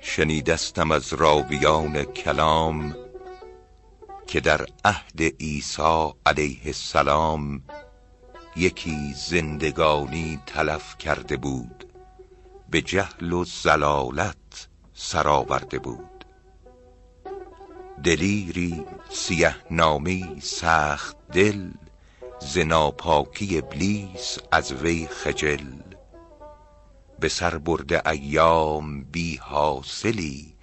شنیدستم از راویان کلام که در عهد عیسی علیه السلام یکی زندگانی تلف کرده بود به جهل و زلالت سرآورده بود. دلیری سیه نامی سخت دل ز ناپاکی ابلیس از وی خجل. به سر برده ایام بی حاصلی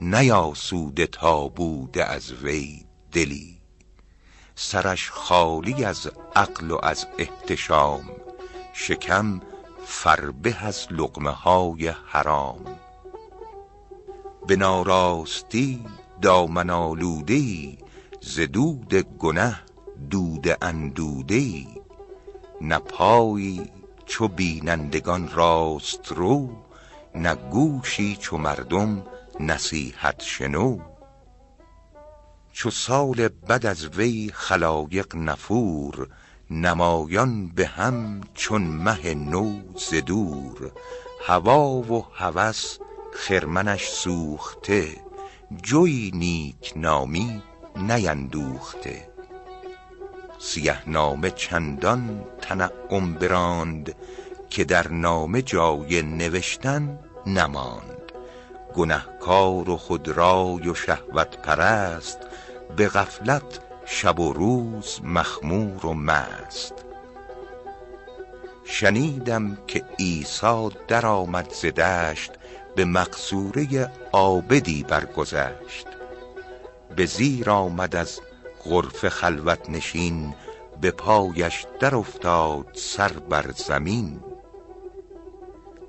نیاسوده تا بوده از وی دلی. سرش خالی از عقل و از احتشام شکم فربه از لقمه های حرام. به ناراستی دامن آلوده ای ز دود گنه دود اندوده ای نه پایی چو بینندگان راست رو نه گوشی چو مردم نصیحت شنو. چو سال بد از وی خلایق نفور نمایان به هم چون مه نو ز دور. هوا و هوس خرمنش سوخته جوی نیک نامی نیندوخته. سیه نامه چندان تنعم براند که در نامه جای نوشتن نماند. گنهکار و خودرای و شهوت پرست به غفلت شب و روز مخمور و مست. شنیدم که عیسی درآمد ز دشت به مقصوره عابدی برگذشت. به زیر آمد از غرفه خلوت نشین به پایش در افتاد سر بر زمین.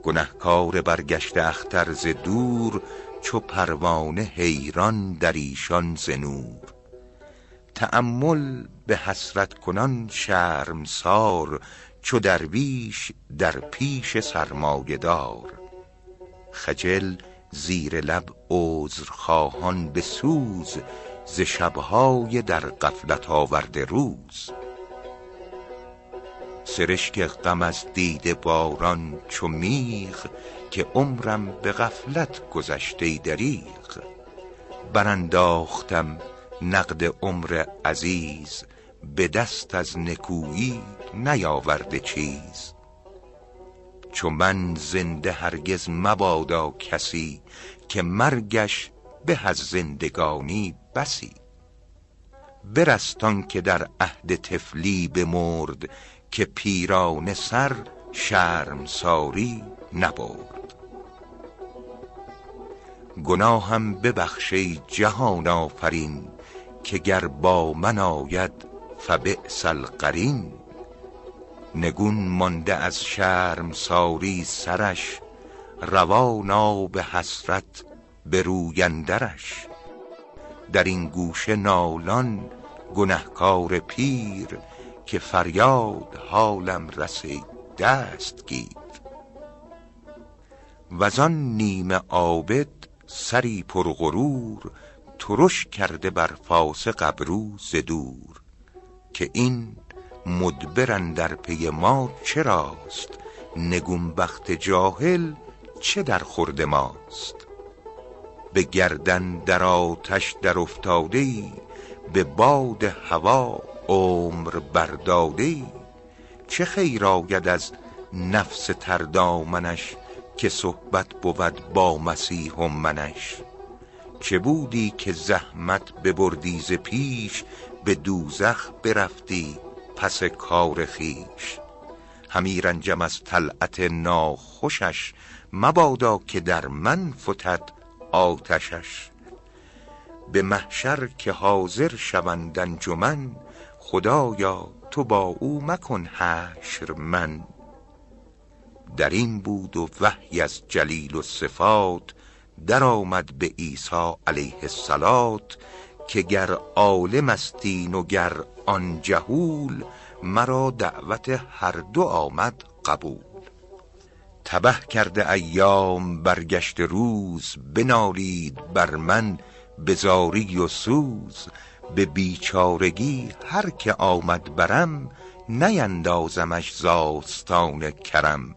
گنهکار برگشته اختر ز دور چو پروانه حیران در ایشان ز تأمل به حسرت کنان شرمسار چو درویش در پیش سرمایه دار. خجل زیر لب عذرخواهان به سوز ز شبهای در غفلت آورده روز. سرشک غم از دیده باران چو میغ که عمرم به غفلت گذشت ای دریغ. برانداختم نقد عمر عزیز به دست از نکویی نیاورده چیز. چو من زنده هرگز مبادا کسی که مرگش به از زندگانی بسی. برست آنکه در عهد طفلی بمرد که پیرانه سر شرمساری نبرد. گناهم ببخش ای جهان آفرین که گر با من آید فبئس القرین. نگون مانده از شرمساری سرش روان آب حسرت به روی اندرش. در این گوشه نالان گنهکار پیر که فریاد حالم رسید دست گیر وزان نیمه عابد سری پر غرور ترش کرده بر فاسق ابرو ز دور که این مدبر اندر پی ما چراست؟ نگونبخت جاهل چه در خورد ماست؟ به گردن در آتش در افتاده ای به باد هوا عمر برداده ای چه خیر آید از نفس تردامنش که صحبت بود با مسیح و منش؟ چه بودی که زحمت ببردی ز پیش به دوزخ برفتی پس کار خویش همی رنجم از طلعت ناخوشش مبادا که در من فتد آتشش. به محشر که حاضر شوند انجمن خدایا تو با او مکن حشر من. در این بود و وحی از جلیل الصفات درآمد به عیسی علیه الصلات که گر عالم است این و گر آن جهول مرا دعوت هر دو آمد قبول. تبه کرده ایام برگشت روز بنالید بر من بزاری و سوز. به بیچارگی هر که آمد برم نیندازمش زاستان کرم.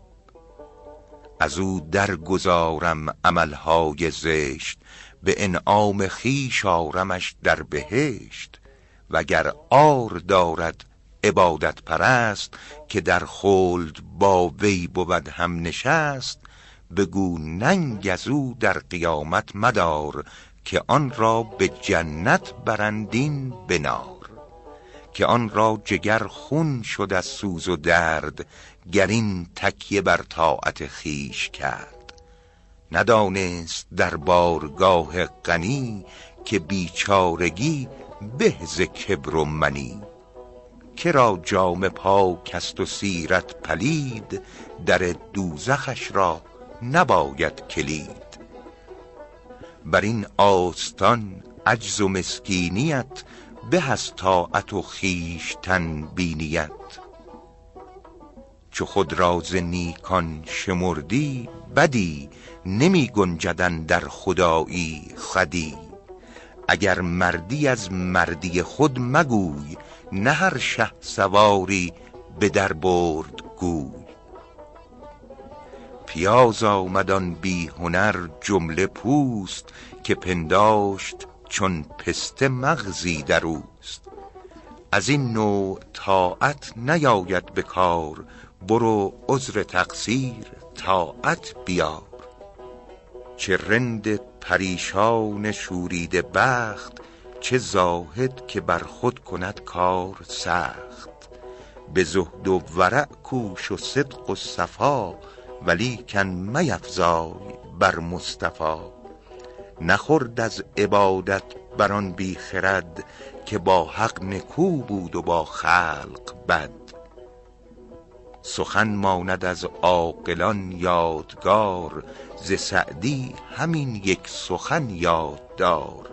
از او درگذارم عملهای زشت به انعام خویش آرمش در بهشت وگر آر دارد عبادت پرست که در خلد با وی بود هم نشست بگو ننگ از او در قیامت مدار که آن را به جنت برندین بنار که آن را جگر خون شد از سوز و درد گر این تکیه بر طاعت خیش کرد. ندانست در بارگاه غنی که بیچارگی به ز کبر و منی. که را جام پاک است و سیرت پلید در دوزخش را نباید کلید. بر این آستان عجز و مسکینیت به از طاعت و خویشتن بینیت. چو خود را ز نیکان شمردی بدی نمی گنجد در خدایی خودی اگر مردی از مردی خود مگوی نه هر شهسواری به در برد گوی. پیاز آمد آن بی هنر جمله پوست که پنداشت چون پسته مغزی در اوست. از این نوع طاعت نیاید به کار برو عذر تقصیر طاعت بیار. چه رند پریشان شوریده بخت چه زاهد که بر خود کند کار سخت. به زهد و ورع کوش و صدق و صفا ولیکن میفزای بر مصطفی نخورد از عبادت بر آن بی خرد که با حق نکو بود و با خلق بد. سخن ماند از عاقلان یادگار ز سعدی همین یک سخن یاد دار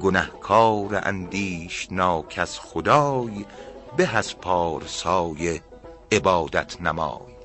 گنهکار اندیشناک از خدای به از پارسای عبادت نمای.